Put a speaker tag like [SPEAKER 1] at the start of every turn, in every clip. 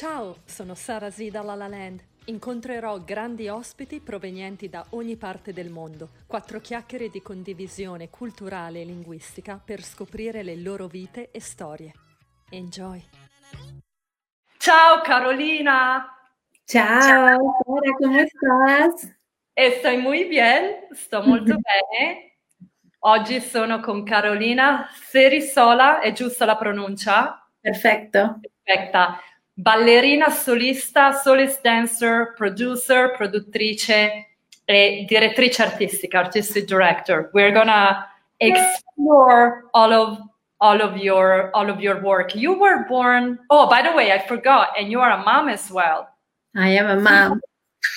[SPEAKER 1] Ciao, sono Sara Z da La La Land. Incontrerò grandi ospiti provenienti da ogni parte del mondo. Quattro chiacchiere di condivisione culturale e linguistica per scoprire le loro vite e storie. Enjoy! Ciao Carolina!
[SPEAKER 2] Ciao, Sara, come estás?
[SPEAKER 1] Estoy muy bien, sto molto bene. Oggi sono con Carolina Serisola, è giusta la pronuncia?
[SPEAKER 2] Perfetto.
[SPEAKER 1] Perfetta. Ballerina solista, solist dancer, producer, produttrice e direttrice artistica, artistic director. We're gonna explore all of all of your all of your work. You were born. Oh, by the way, I forgot, and you are a mom as well.
[SPEAKER 2] I am a mom.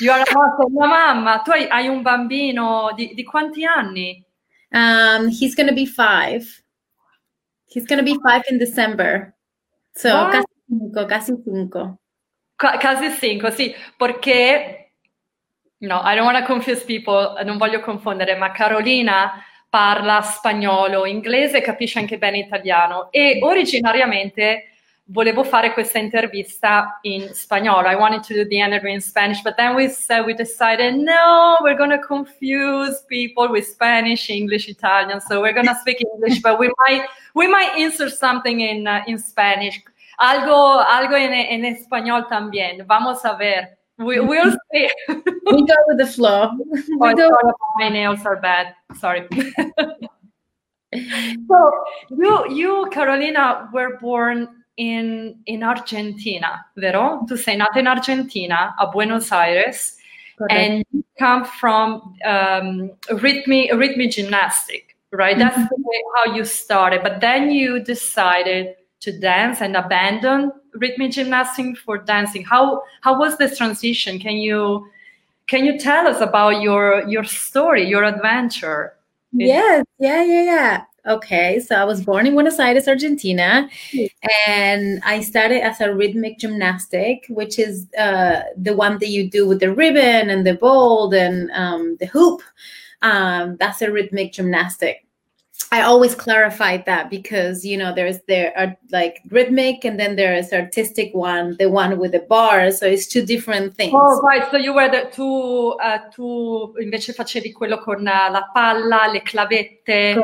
[SPEAKER 1] You are a mom, una mamma. Tu hai, hai un bambino di, di quanti anni?
[SPEAKER 2] Um, he's gonna be five. He's gonna be five in December. So
[SPEAKER 1] Wow.
[SPEAKER 2] Casi cinco, casi cinco.
[SPEAKER 1] Qua- Quasi cinque, sì, perché no, I don't want to confuse people, non voglio confondere, ma Carolina parla spagnolo, inglese capisce anche bene italiano e originariamente volevo fare questa intervista in spagnolo. I wanted to do the interview in Spanish, but then we said we decided no, we're to confuse people with Spanish, English, Italian, so we're to speak English, but we might we might insert something in uh, in Spanish. Algo, algo en, en español también. Vamos a ver. We, we'll see.
[SPEAKER 2] We go with the flow.
[SPEAKER 1] Oh, sorry, my nails are bad. Sorry. so you, you, Carolina, were born in in Argentina, vero? Tu sei nata in Argentina, a Buenos Aires, and you come from um, rhythmic, rhythmic gymnastic, right? That's the way how you started. But then you decided to dance and abandon rhythmic gymnastics for dancing. How how was this transition? Can you can you tell us about your your story, your adventure?
[SPEAKER 2] Yes, yeah, yeah, yeah. Okay, so I was born in Buenos Aires, Argentina, and I started as a rhythmic gymnastic, which is uh, the one that you do with the ribbon and the ball and um, the hoop. Um, that's a rhythmic gymnastic. I always clarified that because you know there's there are like rhythmic and then there is artistic one, the one with the bar. So it's two different things.
[SPEAKER 1] Oh, right. So you were the, tu, eh, tu invece facevi quello con eh, la palla, le clavette,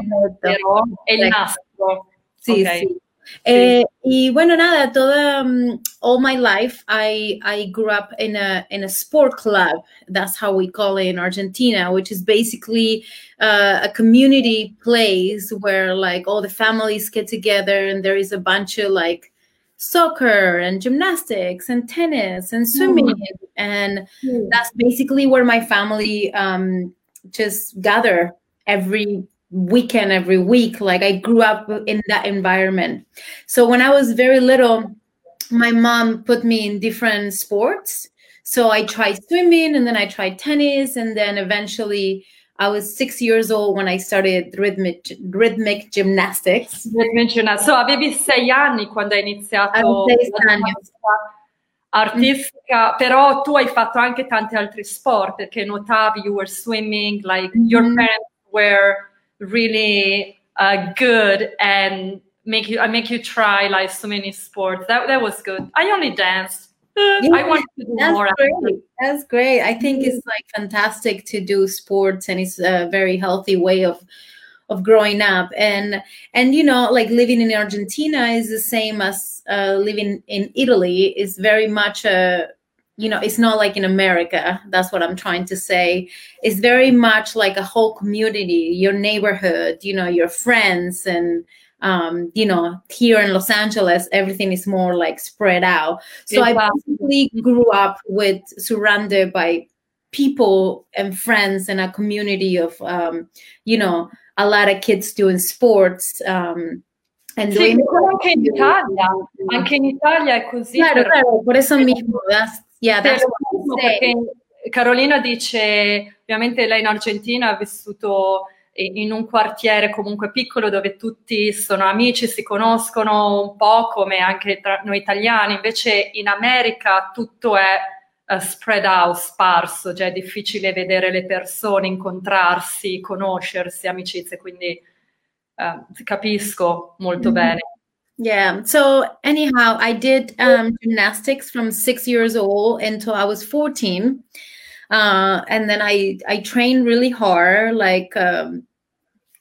[SPEAKER 1] vero? E il nastro.
[SPEAKER 2] Sí,
[SPEAKER 1] Ok.
[SPEAKER 2] sí. Eh, y bueno, nada, toda, um, all my life, I, I grew up in a, in a sport club. That's how we call it in Argentina, which is basically uh, a community place where like all the families get together and there is a bunch of like soccer and gymnastics and tennis and swimming. And that's basically where my family um, just gather every weekend every week. Like i grew up in that environment. So when i was very little my mom put me in different sports. So i tried swimming and then i tried tennis and then eventually i was six years old when i started rhythmic rhythmic gymnastics.
[SPEAKER 1] Rhythmic gymnast- So avevi sei anni quando hai iniziato
[SPEAKER 2] Avevo sei
[SPEAKER 1] la
[SPEAKER 2] anni.
[SPEAKER 1] ginnastica artistica, però tu hai fatto anche tanti altri sport perché nuotavi, you were swimming, like your
[SPEAKER 2] Mhm.
[SPEAKER 1] parents were really uh, good and make you I make you try like so many sports. That that was good. I only danced. Uh, I want to do
[SPEAKER 2] That's
[SPEAKER 1] more.
[SPEAKER 2] great. That's great. I think it's like fantastic to do sports and it's a very healthy way of of growing up and and you know like living in Argentina is the same as uh, living in Italy is very much a you know it's not like in America that's what I'm trying to say it's very much like a whole community your neighborhood you know your friends and um, you know here in Los Angeles everything is more like spread out so I basically grew up with surrounded by people and friends and a community of um, you know a lot of kids doing sports um, and
[SPEAKER 1] Sì,
[SPEAKER 2] doing
[SPEAKER 1] anche in Italia. Anche in Italia è così.
[SPEAKER 2] claro, claro, por eso mismo that's, yeah that's
[SPEAKER 1] Carolina dice, ovviamente lei in Argentina ha vissuto in un quartiere comunque piccolo dove tutti sono amici, si conoscono un po' come anche tra noi italiani, invece in America tutto è eh, spread out, sparso, cioè è difficile vedere le persone, incontrarsi, conoscersi, amicizie, quindi eh, capisco molto
[SPEAKER 2] Mhm.
[SPEAKER 1] bene.
[SPEAKER 2] Yeah. So anyhow, I did um, gymnastics from six years old until I was 14. Uh, and then I, I trained really hard, like um,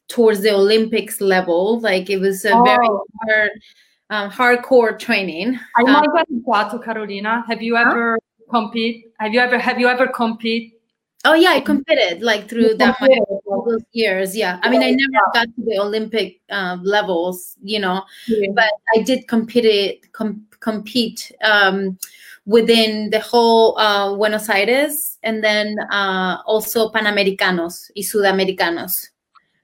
[SPEAKER 2] towards the Olympics level. Like it was a oh. very hard, um, hardcore training.
[SPEAKER 1] Hai mai um, gareggiato, Carolina? Have you ever huh? compete? Have you ever have you ever compete
[SPEAKER 2] Oh yeah, I competed like through that those years. Yeah, I mean, I never got to the Olympic uh, levels, you know, yeah. but I did compete com- compete um, within the whole uh, Buenos Aires and then uh, also Panamericanos y Sudamericanos.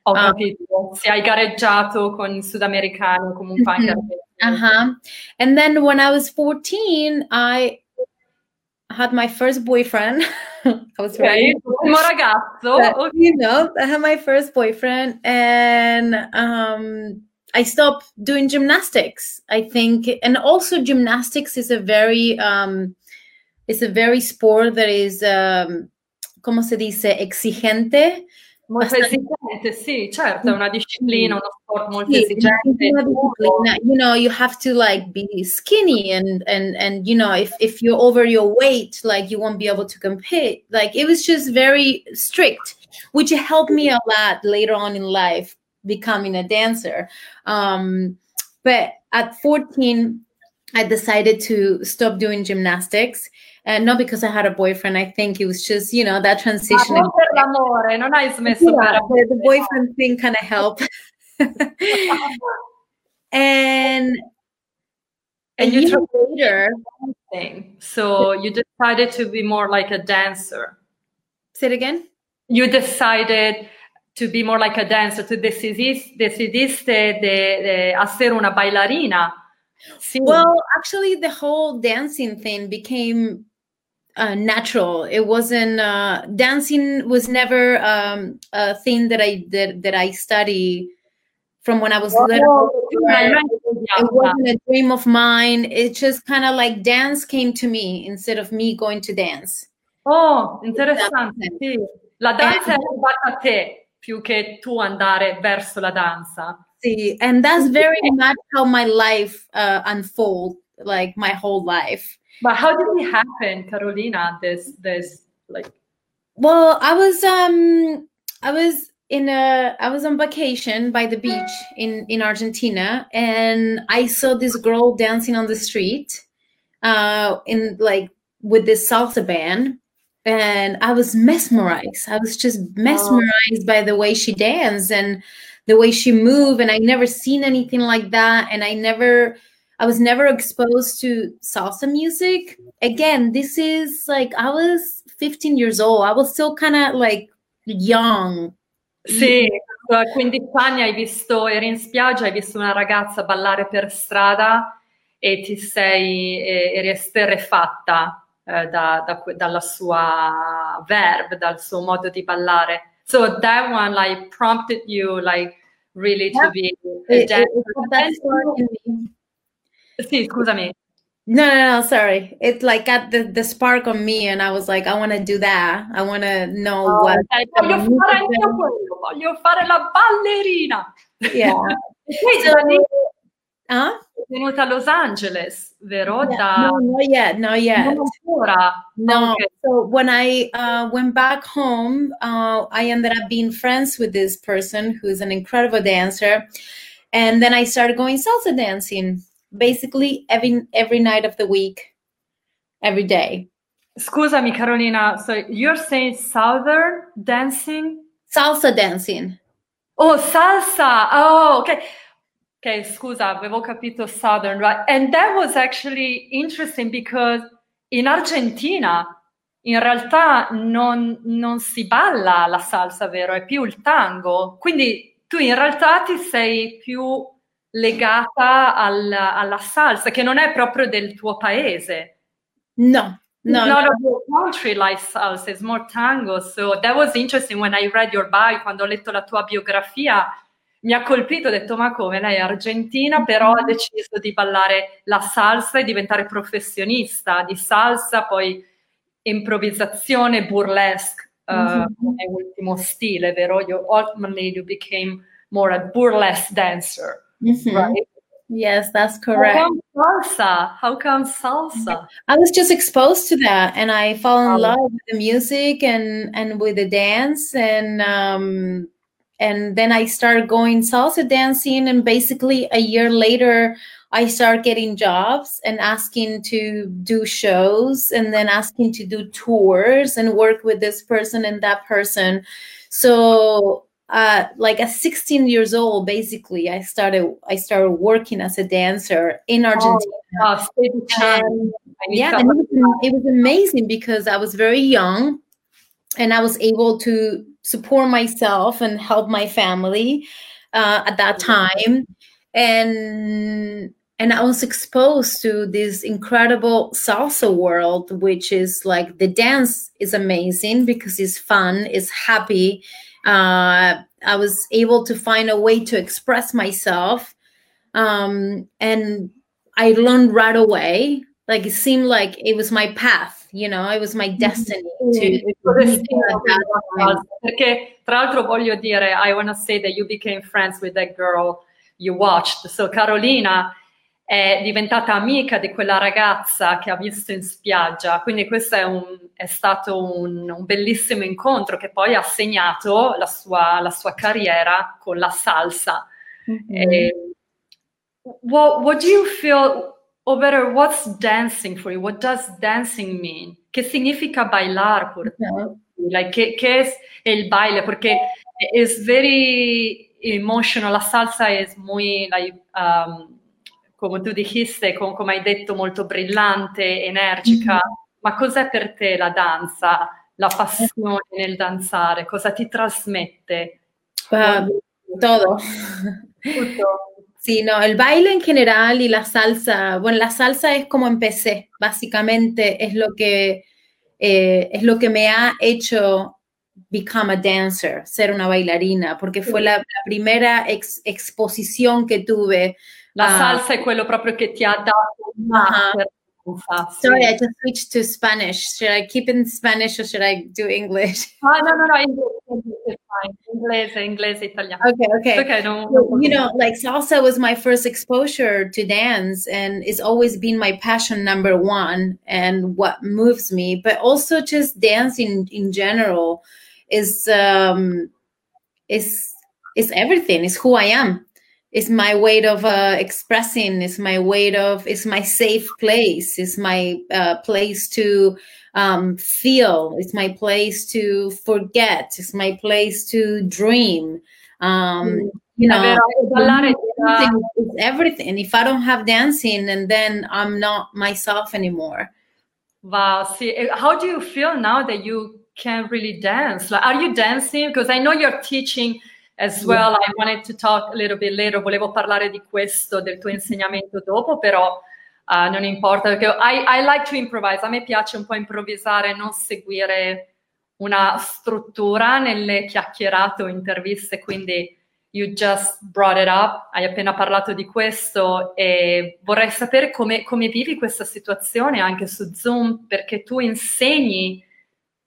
[SPEAKER 1] Ho capito. Um, Se hai gareggiato con i sudamericani comunque anche.
[SPEAKER 2] Mm-hmm. Uh-huh. And then when I was 14, I had my first boyfriend. I was
[SPEAKER 1] okay. ragazzo.
[SPEAKER 2] But, you know, I had my first boyfriend and um, I stopped doing gymnastics. I think, and also gymnastics is a very, um, it's a very sport that is, um, ¿cómo se dice? Exigente.
[SPEAKER 1] Molto esigente, sì, certo, è una disciplina, uno sport molto sì, esigente.
[SPEAKER 2] You know, you have to like be skinny and and and you know, if if you're over your weight, like you won't be able to compete. Like it was just very strict, which helped me a lot later on in life becoming a dancer. Um, but at 14, I decided to stop doing gymnastics and not because I had a boyfriend. I think it was just, you know, that transition.
[SPEAKER 1] non hai smesso
[SPEAKER 2] yeah, the, the boyfriend thing kind of helped. and
[SPEAKER 1] and you later thing. So you decided to be more like a dancer.
[SPEAKER 2] Say it again.
[SPEAKER 1] You decided to be more like a dancer, to decidiste, decidiste de, de hacer una bailarina.
[SPEAKER 2] Sí. Well, actually, the whole dancing thing became uh, natural. It wasn't uh, dancing was never um, a thing that I that, that I study from when I was oh, little. It wasn't a dream of mine. It just kind of like dance came to me instead of me going to dance.
[SPEAKER 1] Oh, interessante. Sì. La danza è arrivata a te più che tu andare verso la danza.
[SPEAKER 2] Sì, and that's very much how my life uh, unfold, like my whole life.
[SPEAKER 1] But how did it happen, Carolina? This this like
[SPEAKER 2] well, I was um I was in a I was on vacation by the beach in in Argentina and I saw this girl dancing on the street uh in like with this salsa band and I was mesmerized. I was just mesmerized oh. by the way she danced and the way she moved and I never seen anything like that and I never I was never exposed to salsa music. Again, this is like I was 15 years old. I was still kind of like young.
[SPEAKER 1] Sì, a 15 anni hai visto, eri in spiaggia, hai visto una ragazza ballare per strada e ti sei, eri esterrefatta eh, da, da, dalla sua verb, dal suo modo di ballare. So that one like prompted you like really yeah. to be a dancer. Sì, scusami.
[SPEAKER 2] No, no, no, sorry. It like got the, the spark on me and I was like, I want to do that. I want to know oh, what.
[SPEAKER 1] Voglio fare anche quello, voglio fare la ballerina.
[SPEAKER 2] Yeah.
[SPEAKER 1] So, huh? venuta a Los Angeles, vero?
[SPEAKER 2] Yeah, da... No, not yet, not yet.
[SPEAKER 1] Ancora.
[SPEAKER 2] No. Okay. So when I uh, went back home, uh, I ended up being friends with this person who's an incredible dancer. And then I started going salsa dancing basically every every night of the week, every day.
[SPEAKER 1] Scusami, Carolina. So you're saying southern dancing?
[SPEAKER 2] Salsa dancing.
[SPEAKER 1] Oh, salsa. Oh, okay. Okay, scusa, avevo capito southern, right? And that was actually interesting because in Argentina in realtà non, non si balla la salsa, vero? È più il tango. Quindi tu in realtà ti sei più legata al, alla salsa, che non è proprio del tuo paese.
[SPEAKER 2] No, no.
[SPEAKER 1] Not no. of your country like salsa, it's more tango. So that was interesting when I read your bio, quando ho letto la tua biografia, mi ha colpito, ho detto ma come, lei è argentina, però ha deciso di ballare la salsa e diventare professionista di salsa, poi improvvisazione, burlesque, uh, mm-hmm. come ultimo stile, vero? You, ultimately you became more a burlesque dancer.
[SPEAKER 2] Mm-hmm. Right? Yes, that's correct.
[SPEAKER 1] How come salsa? How come salsa?
[SPEAKER 2] I was just exposed to that, and I fell in oh. love with the music and and with the dance, and um, and then I started going salsa dancing, and basically a year later, I started getting jobs and asking to do shows, and then asking to do tours and work with this person and that person. So uh, like at 16 years old, basically, I started I started working as a dancer in oh, Argentina. Oh, and, yeah, and it was, it was amazing because I was very young, and I was able to support myself and help my family uh, at that time, and and I was exposed to this incredible salsa world, which is like the dance is amazing because it's fun, it's happy uh, I was able to find a way to express myself. Um, and I learned right away. Like it seemed like it was my path, you know, it was my mm-hmm. destiny to,
[SPEAKER 1] Perché tra l'altro voglio dire, I want to say that you became friends with that girl you watched. So Carolina è diventata amica di quella ragazza che ha visto in spiaggia, quindi questo è, un, è stato un, un, bellissimo incontro che poi ha segnato la sua, la sua carriera con la salsa. Mm-hmm. E, what, what do you feel, or better, what's dancing for you? What does dancing mean? Che significa bailar por te? Mm-hmm. Like, che, che es el baile? Porque es very emotional, la salsa es muy like, um, come tu dijiste, con, come hai detto, molto brillante, energica. Mm-hmm. Ma cos'è per te la danza, la passione nel danzare? Cosa ti trasmette?
[SPEAKER 2] Uh, todo. Sí, no, el baile en general y la salsa, bueno, la salsa es como empecé, básicamente es lo que, eh, es lo que me ha hecho become a dancer, ser una bailarina, porque fue la, la primera ex, exposición que tuve
[SPEAKER 1] La uh, salsa è quello proprio che ti ha dato
[SPEAKER 2] uh-huh. Sorry, I just switched to Spanish. Should I keep in Spanish or should I do English?
[SPEAKER 1] Ah, no, no, no, English, Inglese, inglese, italiano.
[SPEAKER 2] Okay, okay. okay no, so, you know, like salsa was my first exposure to dance and it's always been my passion number one and what moves me, but also just dancing in general is um is is everything, is who I am it's my way of uh, expressing. It's my way of it's my safe place. It's my uh, place to um, feel. It's my place to forget. It's my place to dream. Um, mm. you know it's everything if i don't have dancing and then i'm not myself anymore.
[SPEAKER 1] Wow see eh, how do you feel now that you can really dance? Like are you dancing? Because i know you're teaching as well. I wanted to talk a little bit later, volevo parlare di questo, del tuo insegnamento dopo, però uh, non importa, perché I, I like to improvise, a me piace un po' improvvisare, non seguire una struttura nelle chiacchierate o interviste, quindi you just brought it up, hai appena parlato di questo e vorrei sapere come, come vivi questa situazione anche su Zoom, perché tu insegni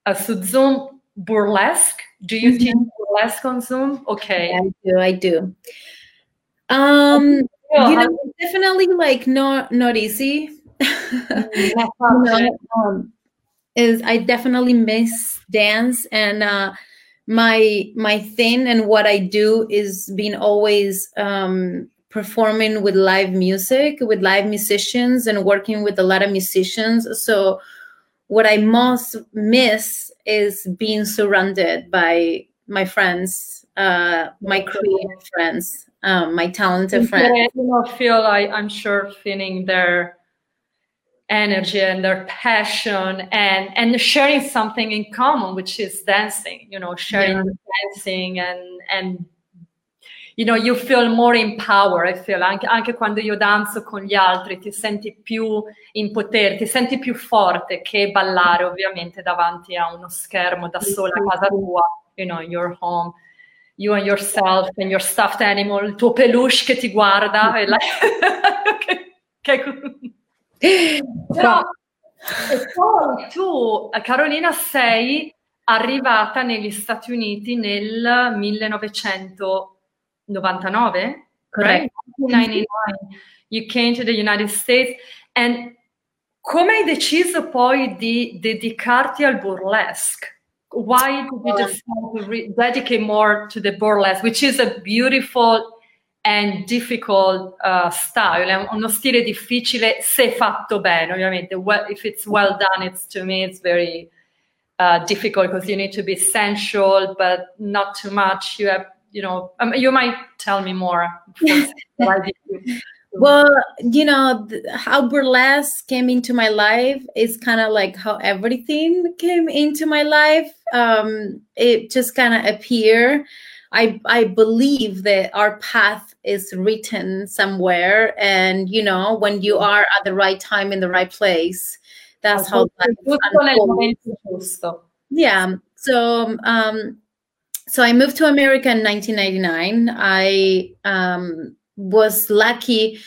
[SPEAKER 1] uh, su Zoom burlesque. Do you mm-hmm. teach burlesque on Zoom? Okay.
[SPEAKER 2] Yeah, I do. I do. Um, you know, definitely like not not easy. you know, um, is I definitely miss dance and uh, my my thing and what I do is being always um, performing with live music with live musicians and working with a lot of musicians. So what I most miss is being surrounded by my friends, uh, my creative friends, um, my talented friends. I
[SPEAKER 1] do feel like I'm sure feeling their energy and their passion and and sharing something in common, which is dancing. You know, sharing yeah. dancing and and you know, you feel more in power, I feel, anche, anche, quando io danzo con gli altri, ti senti più in potere, ti senti più forte che ballare ovviamente davanti a uno schermo da sola a casa tua, you know, your home, you and yourself and your stuffed animal, il tuo peluche che ti guarda, e la... che, che... Però, e poi tu, Carolina, sei arrivata negli Stati Uniti nel 1900 99?
[SPEAKER 2] Correct.
[SPEAKER 1] 1999 you came to the United States and come hai deciso poi di dedicarti al burlesque? Why did you decide to re- dedicate more to the burlesque, which is a beautiful and difficult uh, style, è uno stile difficile se fatto bene, ovviamente. Well, if it's well done, it's to me it's very uh, difficult because you need to be sensual, but not too much. You have, you know, um, you might tell me more.
[SPEAKER 2] well, you know, th- how burlesque came into my life is kind of like how everything came into my life. Um, it just kind of appeared. I I believe that our path is written somewhere, and you know, when you are at the right time in the right place, that's how Yeah. So um, so I moved to America in 1999. I um, was lucky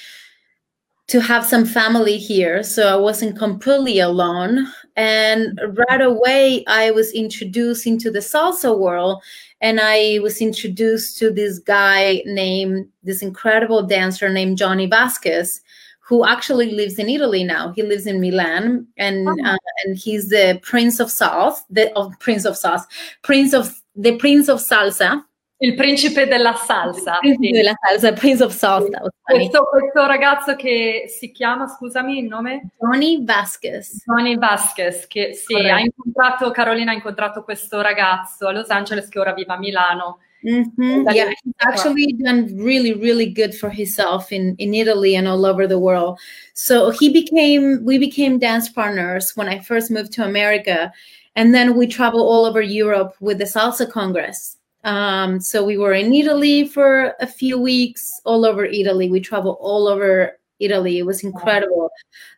[SPEAKER 2] to have some family here, so I wasn't completely alone. And right away, I was introduced into the salsa world and I was introduced to this guy named this incredible dancer named Johnny Vasquez, who actually lives in Italy now. He lives in Milan, and oh. uh, and he's the Prince of Sauce, the of Prince of Sauce, Prince of the Prince of Salsa.
[SPEAKER 1] Il principe della salsa.
[SPEAKER 2] Il principe della salsa, Prince of Salsa.
[SPEAKER 1] Questo, questo, ragazzo che si chiama, scusami il nome?
[SPEAKER 2] Johnny Vasquez.
[SPEAKER 1] Johnny Vasquez, che sì, Corretto. ha incontrato, Carolina ha incontrato questo ragazzo a Los Angeles che ora vive a Milano.
[SPEAKER 2] Mm-hmm. Yeah, he's actually done really, really good for himself in, in Italy and all over the world. So he became, we became dance partners when I first moved to America. And then we travel all over Europe with the Salsa Congress. Um, so we were in Italy for a few weeks, all over Italy. We traveled all over Italy. It was incredible.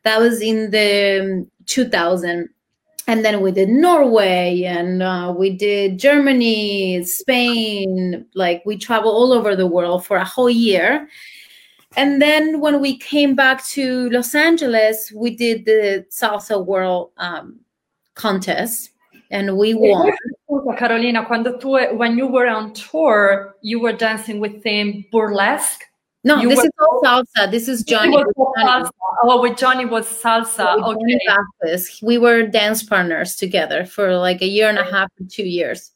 [SPEAKER 2] That was in the 2000. And then we did Norway and uh, we did Germany, Spain. Like we traveled all over the world for a whole year. And then when we came back to Los Angeles, we did the Salsa World um, contest and we won.
[SPEAKER 1] Carolina, quando tu, when you were on tour, you were dancing with them burlesque.
[SPEAKER 2] No,
[SPEAKER 1] you
[SPEAKER 2] this were, is all salsa. This is Johnny.
[SPEAKER 1] Salsa. Oh, with Johnny was salsa.
[SPEAKER 2] okay. We were dance partners together for like a year and a half two years.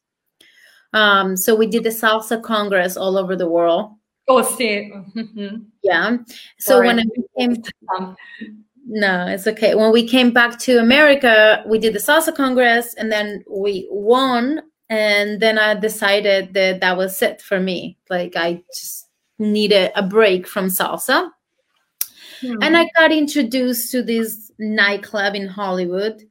[SPEAKER 2] Um, so we did the salsa congress all over the world.
[SPEAKER 1] Oh, see. Mm-hmm.
[SPEAKER 2] Yeah. So Sorry. when I became no, it's okay. When we came back to America, we did the Salsa Congress and then we won. And then I decided that that was it for me. Like I just needed a break from salsa. Hmm. And I got introduced to this nightclub in Hollywood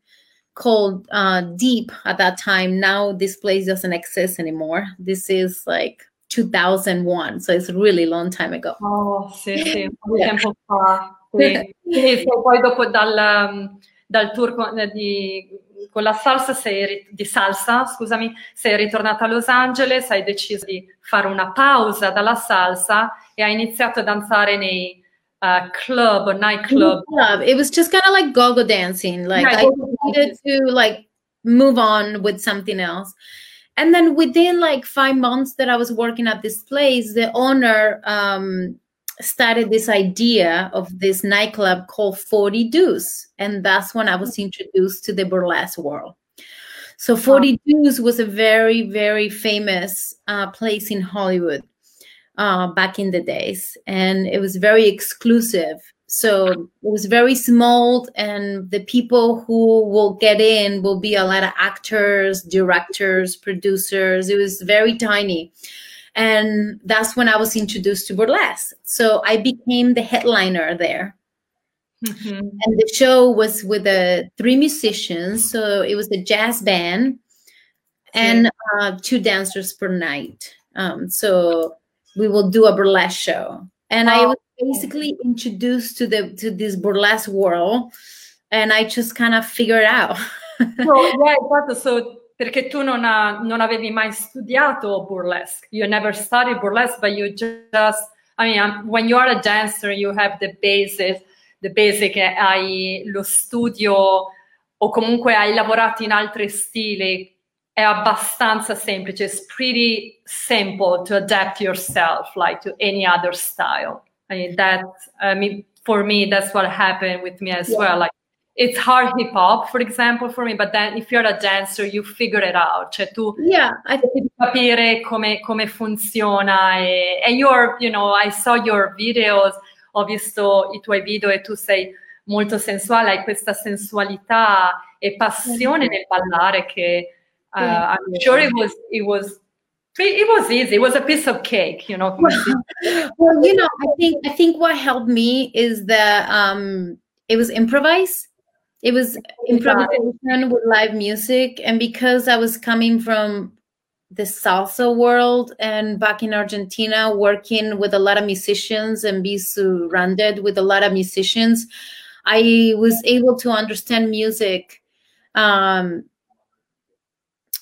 [SPEAKER 2] called uh, Deep at that time. Now this place doesn't exist anymore. This is like 2001, so it's a really long time ago.
[SPEAKER 1] Oh, un Sì. Quindi poi dopo dal, dal tour con, eh, di, con la salsa sei, di salsa, scusami, sei ritornata a Los Angeles, hai deciso di fare una pausa dalla salsa e hai iniziato a danzare nei uh, club nightclub.
[SPEAKER 2] Club. It was just kind of like go-go dancing. Like I needed to like move on with something else. And then within like five months that I was working at this place, the owner um, started this idea of this nightclub called 40 Deuce. And that's when I was introduced to the burlesque world. So 40 Deuce was a very, very famous uh, place in Hollywood uh, back in the days. And it was very exclusive. So it was very small, and the people who will get in will be a lot of actors, directors, producers. It was very tiny. And that's when I was introduced to burlesque. So I became the headliner there. Mm-hmm. And the show was with the three musicians. So it was a jazz band and uh, two dancers per night. Um, so we will do a burlesque show. And oh. I was basically introduced to the to this burlesque world and I just kind of figured out.
[SPEAKER 1] so yeah, esatto. So perché tu non, ha, non avevi mai studiato burlesque. You never studied burlesque, but you just, I mean, um, when you are a dancer, you have the basic, the basic, eh, hai lo studio o comunque hai lavorato in altri stili, è abbastanza semplice. It's pretty simple to adapt yourself, like to any other style. I mean, that, I mean, for me, that's what happened with me as yeah. well. Like, it's hard hip hop, for example, for me, but then if you're a dancer, you figure it out. Cioè tu
[SPEAKER 2] yeah, I
[SPEAKER 1] devi capire come, come funziona e, e you're, you know, I saw your videos, ho visto i tuoi video e tu sei molto sensuale, hai questa sensualità e passione nel ballare che uh, I'm sure it was, it was it was easy. It was a piece of cake, you know.
[SPEAKER 2] well, you know, I think I think what helped me is the um it was improvise. It was improvisation with live music, and because I was coming from the salsa world and back in Argentina, working with a lot of musicians and be surrounded with a lot of musicians, I was able to understand music um,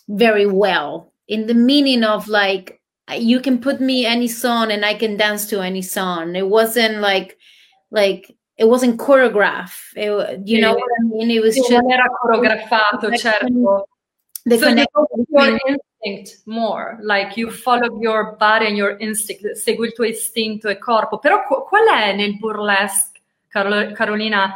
[SPEAKER 2] very well in the meaning of like you can put me any song and I can dance to any song. It wasn't like like it wasn't choreographed. It, you know what I mean? It was just
[SPEAKER 1] era coreografato, certo. The so you your instinct more, like you follow your body and your instinct, segui il tuo istinto e corpo. Però qual è nel burlesque, Carolina,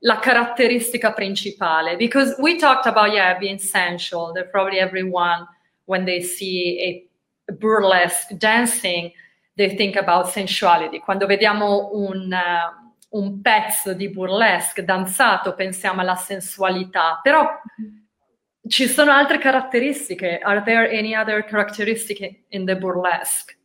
[SPEAKER 1] la caratteristica principale? Because we talked about, yeah, being sensual, that probably everyone, when they see a burlesque dancing, they think about sensuality. Quando vediamo un... Uh, un pezzo di burlesque danzato pensiamo alla sensualità, però ci sono altre caratteristiche. Are there any other characteristics in the burlesque?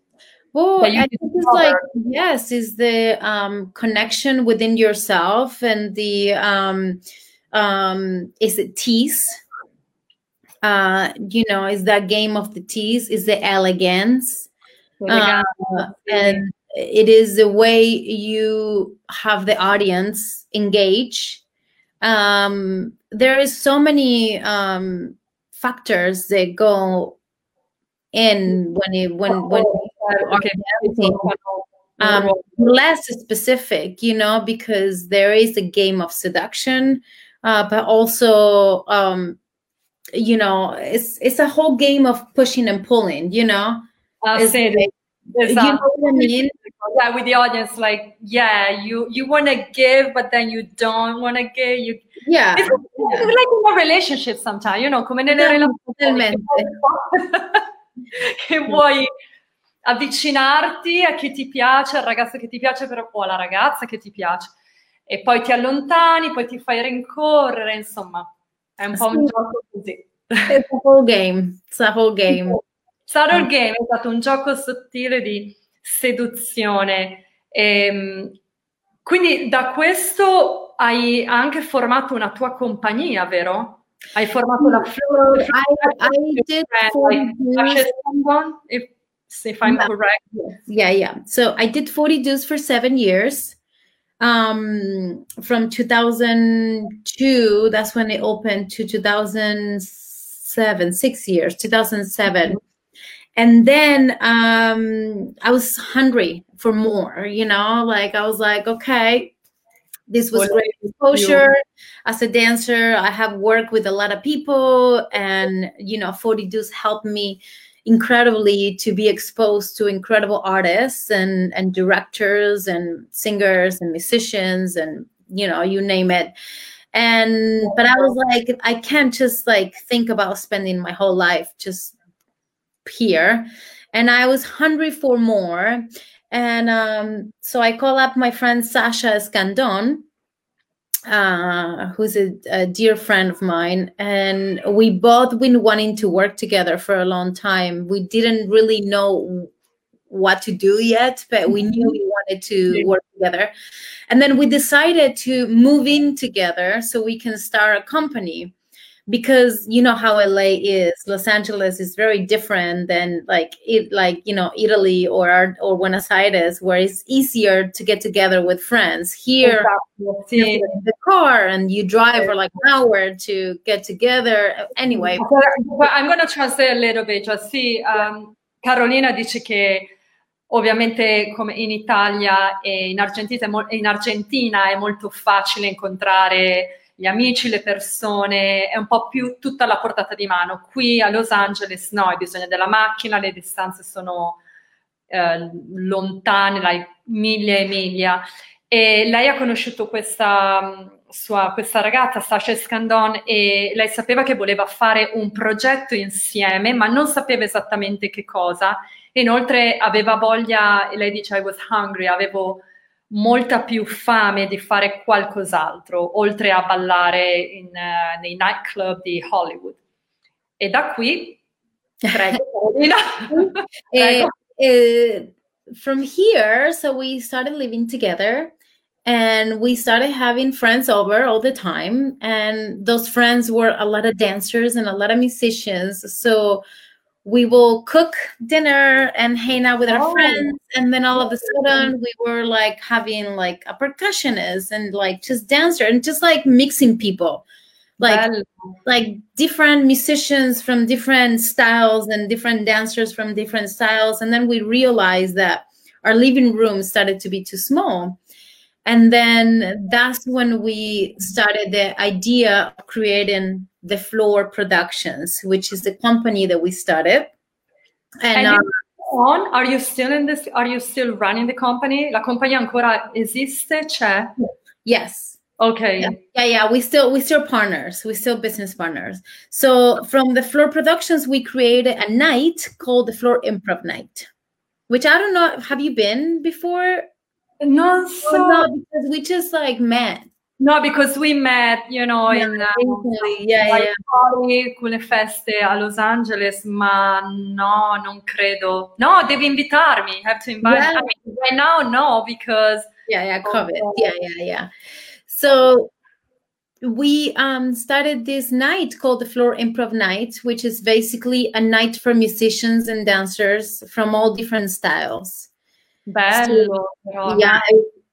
[SPEAKER 2] Oh, I think it's like yes, is the um, connection within yourself and the um, um, is it tease? Uh, you know, is that game of the tease? Is the elegance? Uh, and it is the way you have the audience engage. Um, there is so many um, factors that go in when it when when okay. um, less specific you know because there is a game of seduction uh, but also um, you know it's it's a whole game of pushing and pulling you know?
[SPEAKER 1] I'll say that. you know what I mean? That with the audience like yeah you you want to give but then you don't want to give. You
[SPEAKER 2] yeah.
[SPEAKER 1] it's,
[SPEAKER 2] yeah.
[SPEAKER 1] like in a relationship sometimes you know come nelle yeah, relazioni che vuoi avvicinarti a chi ti piace al ragazzo che ti piace però, o alla ragazza che ti piace. E poi ti allontani poi ti fai rincorrere insomma è un po' un gioco così.
[SPEAKER 2] It's a whole game it's a whole game
[SPEAKER 1] Subtle Game è stato un gioco sottile di seduzione. E, ehm, quindi da questo hai anche formato una tua compagnia, vero? Hai formato la Flow. I,
[SPEAKER 2] I did
[SPEAKER 1] if, if I'm correct.
[SPEAKER 2] Yeah, yeah. So I did 40 dues for seven years. Um, from 2002, that's when it opened, to 2007, six years, 2007 and then um, I was hungry for more, you know, like I was like, okay, this was great exposure as a dancer. I have worked with a lot of people, and you know, 40 Deuce helped me incredibly to be exposed to incredible artists and and directors and singers and musicians and you know, you name it. And but I was like, I can't just like think about spending my whole life just here and I was hungry for more. And um, so I call up my friend Sasha Escandon, uh, who's a, a, dear friend of mine, and we both been wanting to work together for a long time. We didn't really know what to do yet, but we knew we wanted to work together. And then we decided to move in together so we can start a company because you know how LA is. Los Angeles is very different than like it like you know Italy or or Buenos Aires, where it's easier to get together with friends. Here, exactly. the car and you drive for like an hour to get together. Anyway,
[SPEAKER 1] I'm going to translate a little bit. Just see, um, Carolina dice che ovviamente come in Italia e in Argentina, in Argentina è molto facile incontrare gli amici, le persone, è un po' più tutta alla portata di mano. Qui a Los Angeles no, hai bisogno della macchina, le distanze sono eh, lontane, like, miglia e miglia. E lei ha conosciuto questa, sua, questa ragazza, Sasha Scandon, e lei sapeva che voleva fare un progetto insieme, ma non sapeva esattamente che cosa. Inoltre aveva voglia, lei dice I was hungry, avevo molta più fame di fare qualcos'altro, oltre a ballare in, uh, nei nightclub di Hollywood. E da qui, prego,
[SPEAKER 2] prego. Uh, from here, so we started living together and we started having friends over all the time. And those friends were a lot of dancers and a lot of musicians. So we will cook dinner and hang out with our oh. friends and then all of a sudden we were like having like a percussionist and like just dancer and just like mixing people. Like like different musicians from different styles and different dancers from different styles and then we realized that our living room started to be too small. And then that's when we started the idea of creating the Floor Productions, which is the company that we started.
[SPEAKER 1] And, and uh, on, are you still in this? Are you still running the company? La compagnia ancora esiste? C'è?
[SPEAKER 2] Yes.
[SPEAKER 1] Okay.
[SPEAKER 2] Yeah, yeah, yeah. We still we still partners. We still business partners. So from the Floor Productions, we created a night called the Floor Improv Night, which I don't know. Have you been before?
[SPEAKER 1] No, so
[SPEAKER 2] no, because we just like met.
[SPEAKER 1] No, because we met, you know, yeah, in um,
[SPEAKER 2] yeah, yeah,
[SPEAKER 1] yeah. con le feste a Los Angeles, ma no, non credo. No, devi invitarmi. Have to invite. Yeah. I mean, right now, no, because
[SPEAKER 2] yeah, yeah, COVID. Oh, yeah, yeah, yeah. So we um, started this night called the Floor Improv Night, which is basically a night for musicians and dancers from all different styles.
[SPEAKER 1] Bello,
[SPEAKER 2] so, yeah,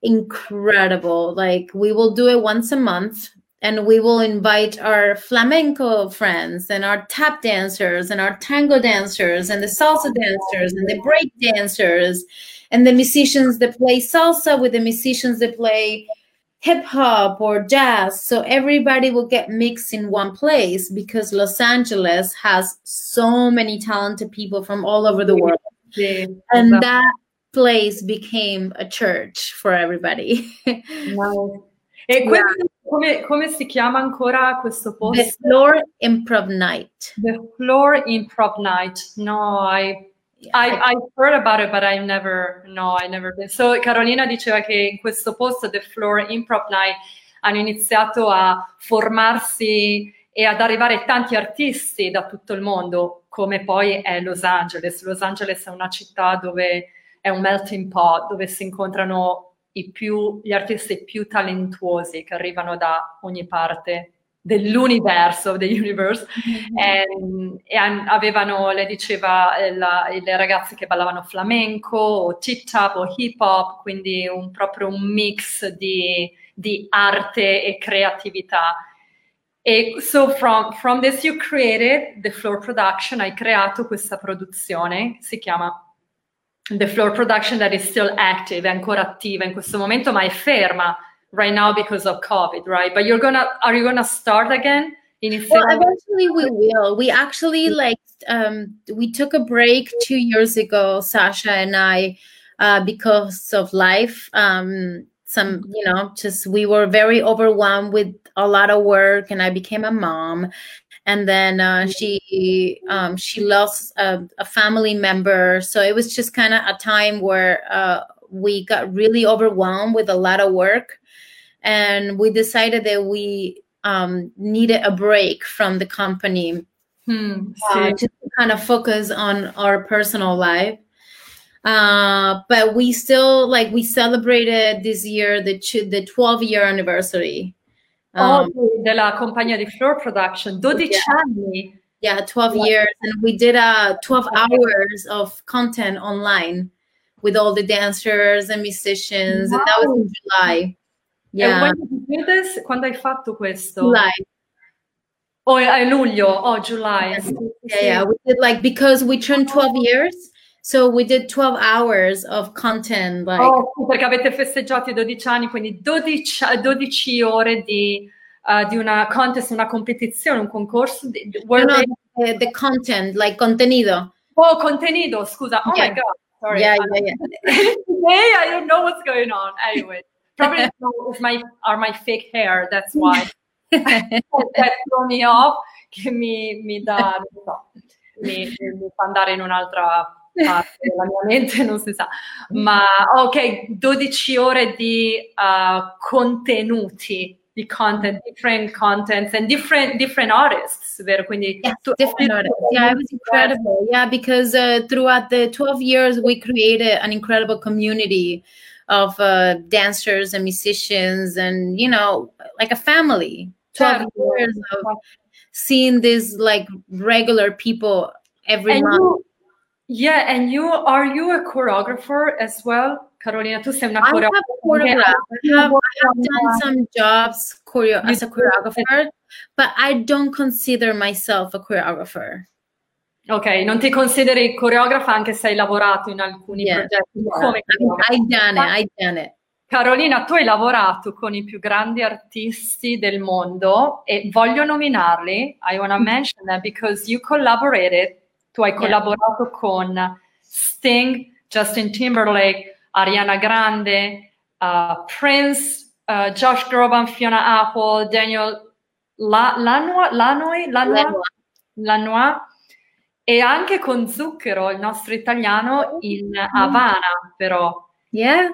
[SPEAKER 2] incredible. Like we will do it once a month and we will invite our flamenco friends and our tap dancers and our tango dancers and the salsa dancers and the break dancers and the musicians that play salsa with the musicians that play hip hop or jazz. So everybody will get mixed in one place because Los Angeles has so many talented people from all over the world. Yeah, and that place became a church for everybody.
[SPEAKER 1] wow. E yeah. come, come, si chiama ancora questo posto?
[SPEAKER 2] The Floor Improv Night.
[SPEAKER 1] The Floor Improv Night. No, I I, I've heard about it, but I never, no, I never been. So Carolina diceva che in questo posto, The Floor Improv Night, hanno iniziato a formarsi e ad arrivare tanti artisti da tutto il mondo, come poi è Los Angeles. Los Angeles è una città dove è un melting pot dove si incontrano più, gli artisti più talentuosi che arrivano da ogni parte dell'universo, dell'universe, mm-hmm. e, e, avevano, le diceva, eh, la, le ragazze che ballavano flamenco o tip-tap o hip-hop, quindi un, proprio un mix di, di arte e creatività. E so from, from this you created the floor production, hai creato questa produzione, si chiama the floor production that is still active, è ancora attiva in questo momento, ma è ferma right now because of COVID, right? But you're gonna, are you gonna start again?
[SPEAKER 2] Well, eventually we will. We actually like, um, we took a break two years ago, Sasha and I, uh, because of life. Um, some, you know, just we were very overwhelmed with a lot of work, and I became a mom and then uh, she um, she lost a, a, family member. So it was just kind of a time where uh, we got really overwhelmed with a lot of work. And we decided that we um, needed a break from the company
[SPEAKER 1] hmm,
[SPEAKER 2] uh, to kind of focus on our personal life. Uh, but we still like we celebrated this year the the 12 year anniversary
[SPEAKER 1] um, oh, della compagnia di Floor Production, 12 yeah. anni.
[SPEAKER 2] Yeah, 12 yeah. years. And we did uh, 12 hours of content online with all the dancers and musicians. Wow. And that was in July.
[SPEAKER 1] Yeah. when did you do this? Quando hai fatto questo?
[SPEAKER 2] July.
[SPEAKER 1] Oh, a luglio. Oh, July.
[SPEAKER 2] Yeah, yeah, yeah. We did like, because we turned 12 years, So we did 12 hours of content. Like...
[SPEAKER 1] Oh, perché avete festeggiato i 12 anni, quindi 12, 12 ore di, uh, di, una contest, una competizione, un concorso. Di,
[SPEAKER 2] no, no, the, the, content, like contenido.
[SPEAKER 1] Oh, contenido, scusa. Oh yeah. my God. Sorry.
[SPEAKER 2] Yeah, yeah, yeah.
[SPEAKER 1] Today I don't know what's going on. Anyway, probably it's my are my fake hair. That's why that throw me off. Che mi, mi dà, non so, mi, mi fa andare in un'altra della mia mente, non si sa. Ma ok, 12 ore di uh, contenuti, di content, different contents and different, different artists, vero? Quindi
[SPEAKER 2] Yes, different artists. Yeah, it was incredible. Yeah, because uh, throughout the 12 years, we created an incredible community of uh, dancers and musicians, and you know, like a family. 12
[SPEAKER 1] Certo.
[SPEAKER 2] years of seeing these like regular people every
[SPEAKER 1] And
[SPEAKER 2] month.
[SPEAKER 1] you, yeah, and you are you a choreographer as well, Carolina? Tu sei una
[SPEAKER 2] I have
[SPEAKER 1] choreographer.
[SPEAKER 2] I have, I have done some jobs choreo- as a choreographer, but I don't consider myself a choreographer.
[SPEAKER 1] Ok, non ti consideri coreografa anche se hai lavorato in alcuni
[SPEAKER 2] Yeah.
[SPEAKER 1] progetti come
[SPEAKER 2] I done it. I done it.
[SPEAKER 1] Carolina, tu hai lavorato con i più grandi artisti del mondo e voglio nominarli. I want to mention them because you collaborated. Tu hai
[SPEAKER 2] Yeah.
[SPEAKER 1] collaborato con Sting, Justin Timberlake, Ariana Grande, uh, Prince, uh, Josh Groban, Fiona Apple, Daniel La- Lanois, Lanois, Lanois. Lanois e anche con Zucchero, il nostro italiano, in Havana, però.
[SPEAKER 2] Yeah.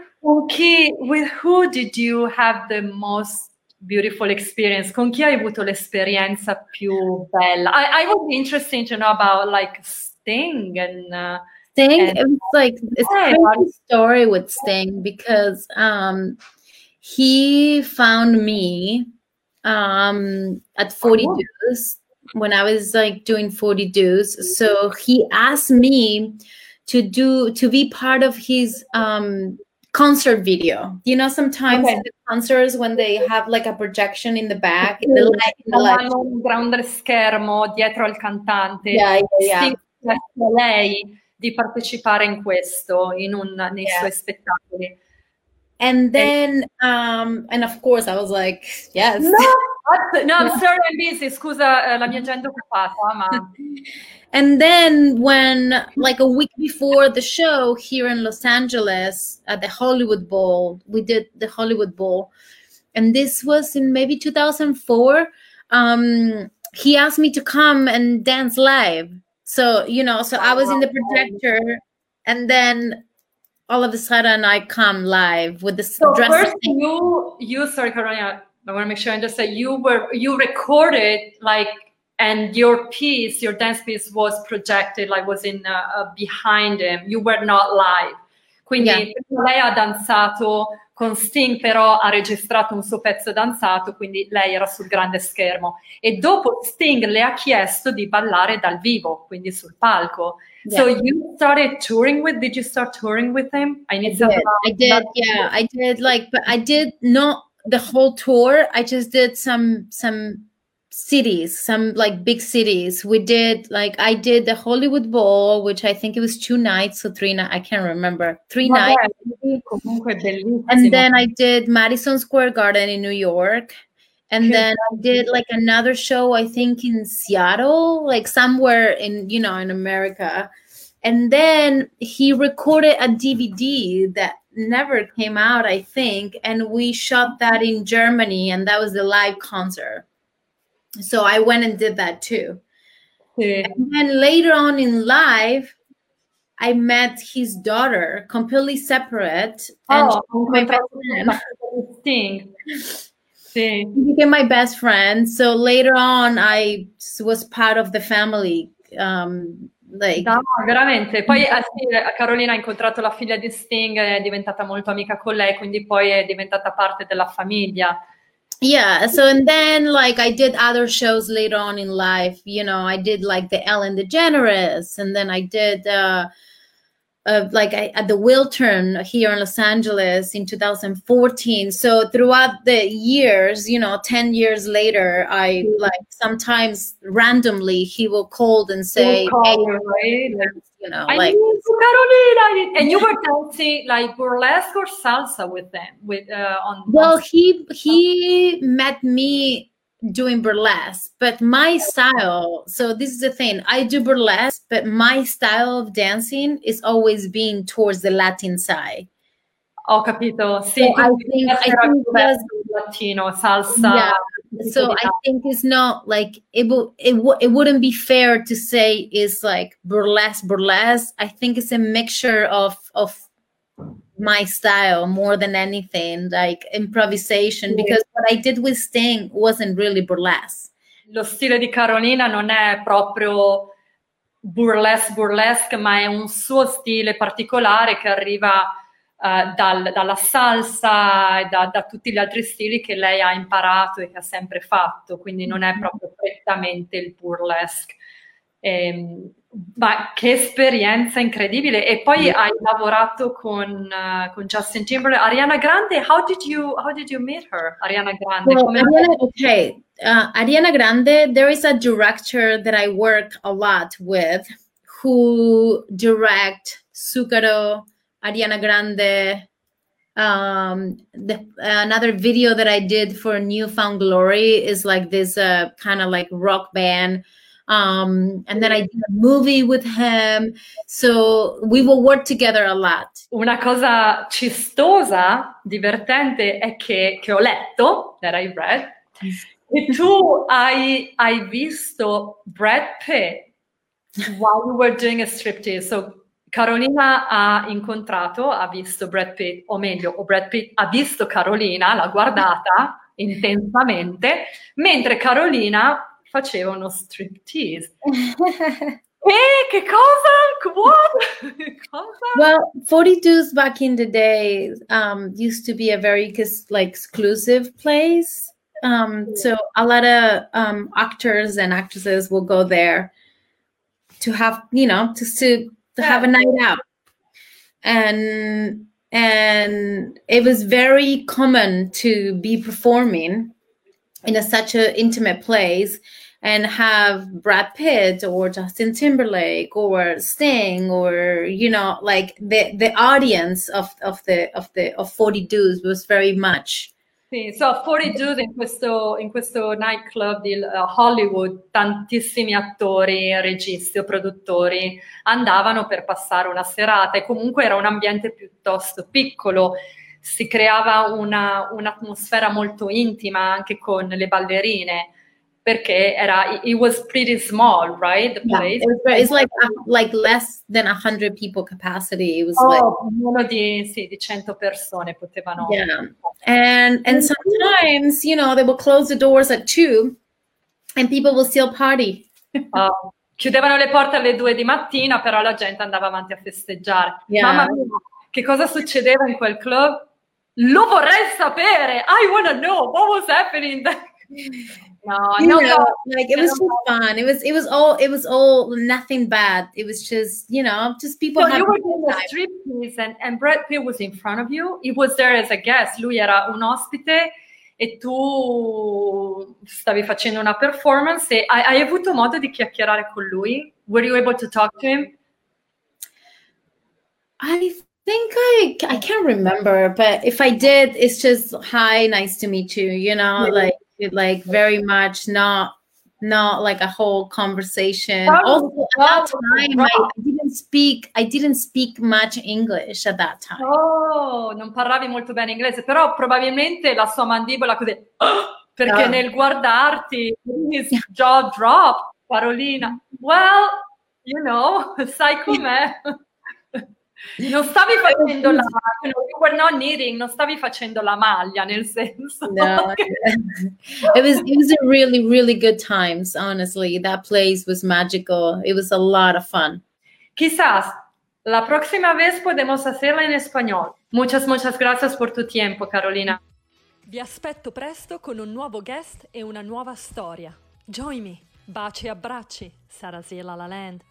[SPEAKER 1] Chi, with who did you have the most beautiful experience? Con chi hai avuto l'esperienza più bella? I, I would be interested to know about like Sting and uh,
[SPEAKER 2] Sting,
[SPEAKER 1] And-
[SPEAKER 2] it was like it's
[SPEAKER 1] Yeah,
[SPEAKER 2] a crazy story with Sting because um he found me um at 40
[SPEAKER 1] Oh.
[SPEAKER 2] Deuce when I was like doing 40 Deuce. So he asked me to do to be part of his um concert video. You know, sometimes
[SPEAKER 1] Okay.
[SPEAKER 2] the concerts when they have like a projection in the back, in the light, in the light.
[SPEAKER 1] grande schermo dietro al cantante.
[SPEAKER 2] Yeah, yeah, yeah.
[SPEAKER 1] Sting chiese a lei di partecipare in questo, in un, nei
[SPEAKER 2] Yeah.
[SPEAKER 1] suoi spettacoli.
[SPEAKER 2] And then um and of course I was like, yes.
[SPEAKER 1] No, no, I'm sorry, I'm busy. Scusa, eh, la mia agenda occupata, ma
[SPEAKER 2] And then when like a week before the show here in Los Angeles at the Hollywood Bowl, we did the Hollywood Bowl. And this was in maybe 2004. Um he asked me to come and dance live. So, you know, so I was in the projector and then all of a sudden I come live with the
[SPEAKER 1] So
[SPEAKER 2] dress.
[SPEAKER 1] first you you sorry Carolina, I want to make sure I understand. You were you recorded like and your piece, your dance piece was projected like was in uh, uh, behind him. You were not live. Quindi
[SPEAKER 2] Yeah.
[SPEAKER 1] lei ha danzato con Sting, però ha registrato un suo pezzo danzato, quindi lei era sul grande schermo. E dopo Sting le ha chiesto di ballare dal vivo, quindi sul palco. So you started touring with? Did you start touring with him? I
[SPEAKER 2] I did. I did. Yeah, I did. Like, but I did not the whole tour. I just did some some cities, some like big cities. We did like I did the Hollywood Bowl, which I think it was two nights or three nights. I can't remember. Three nights.
[SPEAKER 1] bellissimo.
[SPEAKER 2] And then I did Madison Square Garden in New York. And then I did like another show, I think in Seattle, like somewhere in, you know, in America. And then he recorded a DVD that never came out, I think. And we shot that in Germany, and that was the live concert. So I went and did that too.
[SPEAKER 1] Sì.
[SPEAKER 2] And then later on in life, I met his daughter, completely separate. And
[SPEAKER 1] Oh,
[SPEAKER 2] she was my best friend.
[SPEAKER 1] la figlia Sting.
[SPEAKER 2] He became my best friend. So later on, I was part of the family. Um, like
[SPEAKER 1] No, veramente. Poi eh, eh, Carolina ha incontrato la figlia di Sting, è diventata molto amica con lei, quindi poi è diventata parte della famiglia.
[SPEAKER 2] Yeah. So and then like I did other shows later on in life. You know, I did like the Ellen DeGeneres, and then I did. uh uh, like I, at the Wiltern here in Los Angeles in 2014. So throughout the years, you know, 10 years later, I like sometimes randomly he will call and say,
[SPEAKER 1] call
[SPEAKER 2] hey,
[SPEAKER 1] you, right?
[SPEAKER 2] you know,
[SPEAKER 1] I
[SPEAKER 2] like
[SPEAKER 1] Carolina. And you were dancing like burlesque or salsa with them, with uh, on.
[SPEAKER 2] Well,
[SPEAKER 1] on-
[SPEAKER 2] he he met me doing burlesque, but my style. So this is the thing: I do burlesque, but my style of dancing is always being towards the Latin side.
[SPEAKER 1] Ho capito. Sì,
[SPEAKER 2] so I think, I think
[SPEAKER 1] latino, salsa.
[SPEAKER 2] Yeah. So I think it's not like it will it, w- it wouldn't be fair to say it's like burlesque burlesque. I think it's a mixture of of my style more than anything, like improvisation, yeah. because what I did with Sting wasn't really burlesque.
[SPEAKER 1] Lo stile di Carolina non è proprio burlesque burlesque, ma è un suo stile particolare che arriva uh, dal, dalla salsa e da, da, tutti gli altri stili che lei ha imparato e che ha sempre fatto, quindi non è mm-hmm. proprio prettamente il burlesque. Ehm, ma che esperienza incredibile! E poi yeah. hai lavorato con, uh, con, Justin Timberlake, Ariana Grande. How did you how did you meet her, Ariana Grande?
[SPEAKER 2] Well, Ariana, okay, uh, Ariana Grande. There is a director that I work a lot with, who direct Zucchero, Ariana Grande. Um, the, another video that I did for New Found Glory is like this uh, kind of like rock band Um, and then I did a movie with him. So we will work together a lot.
[SPEAKER 1] Una cosa cistosa, divertente, è che, che ho letto, that I read, e tu hai, hai visto Brad Pitt while you were doing a striptease. So Carolina ha incontrato, ha visto Brad Pitt, o meglio, o Brad Pitt ha visto Carolina, l'ha guardata intensamente, mentre Carolina faceva uno striptease. Eh, che cosa? What?
[SPEAKER 2] cosa? Well, 40 Deuce back in the day um, used to be a very like exclusive place. Um, so a lot of um, actors and actresses will go there to have, you know, just to, to have a night out. And and it was very common to be performing in a, such an intimate place and have Brad Pitt or Justin Timberlake or Sting or you know like the the audience of of the of the of 40 Dudes was very much
[SPEAKER 1] Sì, so 40 Dudes in questo, in questo nightclub di uh, Hollywood tantissimi attori, registi o produttori andavano per passare una serata e comunque era un ambiente piuttosto piccolo, si creava una, un'atmosfera molto intima anche con le ballerine perché era it was pretty small, right? The place.
[SPEAKER 2] Yeah, it's like like less than a hundred people capacity. It was
[SPEAKER 1] oh,
[SPEAKER 2] like
[SPEAKER 1] meno di sì, di 100 persone potevano.
[SPEAKER 2] Yeah, and and sometimes you know they will close the doors at two, and people will still party.
[SPEAKER 1] uh, chiudevano le porte alle due di mattina, però la gente andava avanti a festeggiare. Yeah. Mamma mia, che cosa succedeva in quel club? Lo vorrei sapere. I want to know what was happening there.
[SPEAKER 2] No, you no, know, no, like it was just fun. It was, it was all, it was all nothing bad. It was just, you know, just people.
[SPEAKER 1] So you were doing a striptease, and and Brad Pitt was in front of you. He was there as a guest. Lui era un ospite e tu stavi facendo una performance. E hai, hai avuto modo di chiacchierare con lui? Were you able to talk to him?
[SPEAKER 2] I think I I can't remember, but if I did, it's just hi, nice to meet you. You know, yeah. like like very much not not like a whole conversation. also at that time I, I, didn't speak I didn't speak much English at that time.
[SPEAKER 1] Oh, non parlavi molto bene inglese, però probabilmente la sua mandibola così perché oh. nel guardarti his jaw drop, Carolina. Well, you know, sai com'è. Non stavi facendo la were not knitting, non stavi facendo la maglia nel senso.
[SPEAKER 2] No, it was it was a really really good times. Honestly, that place was magical. It was a lot of fun.
[SPEAKER 1] Quizás la próxima vez podemos hacerla en español. Muchas muchas gracias por tu tiempo, Carolina. Vi aspetto presto con un nuovo guest e una nuova storia. Join me. Baci e abbracci. Sarasiela La Land.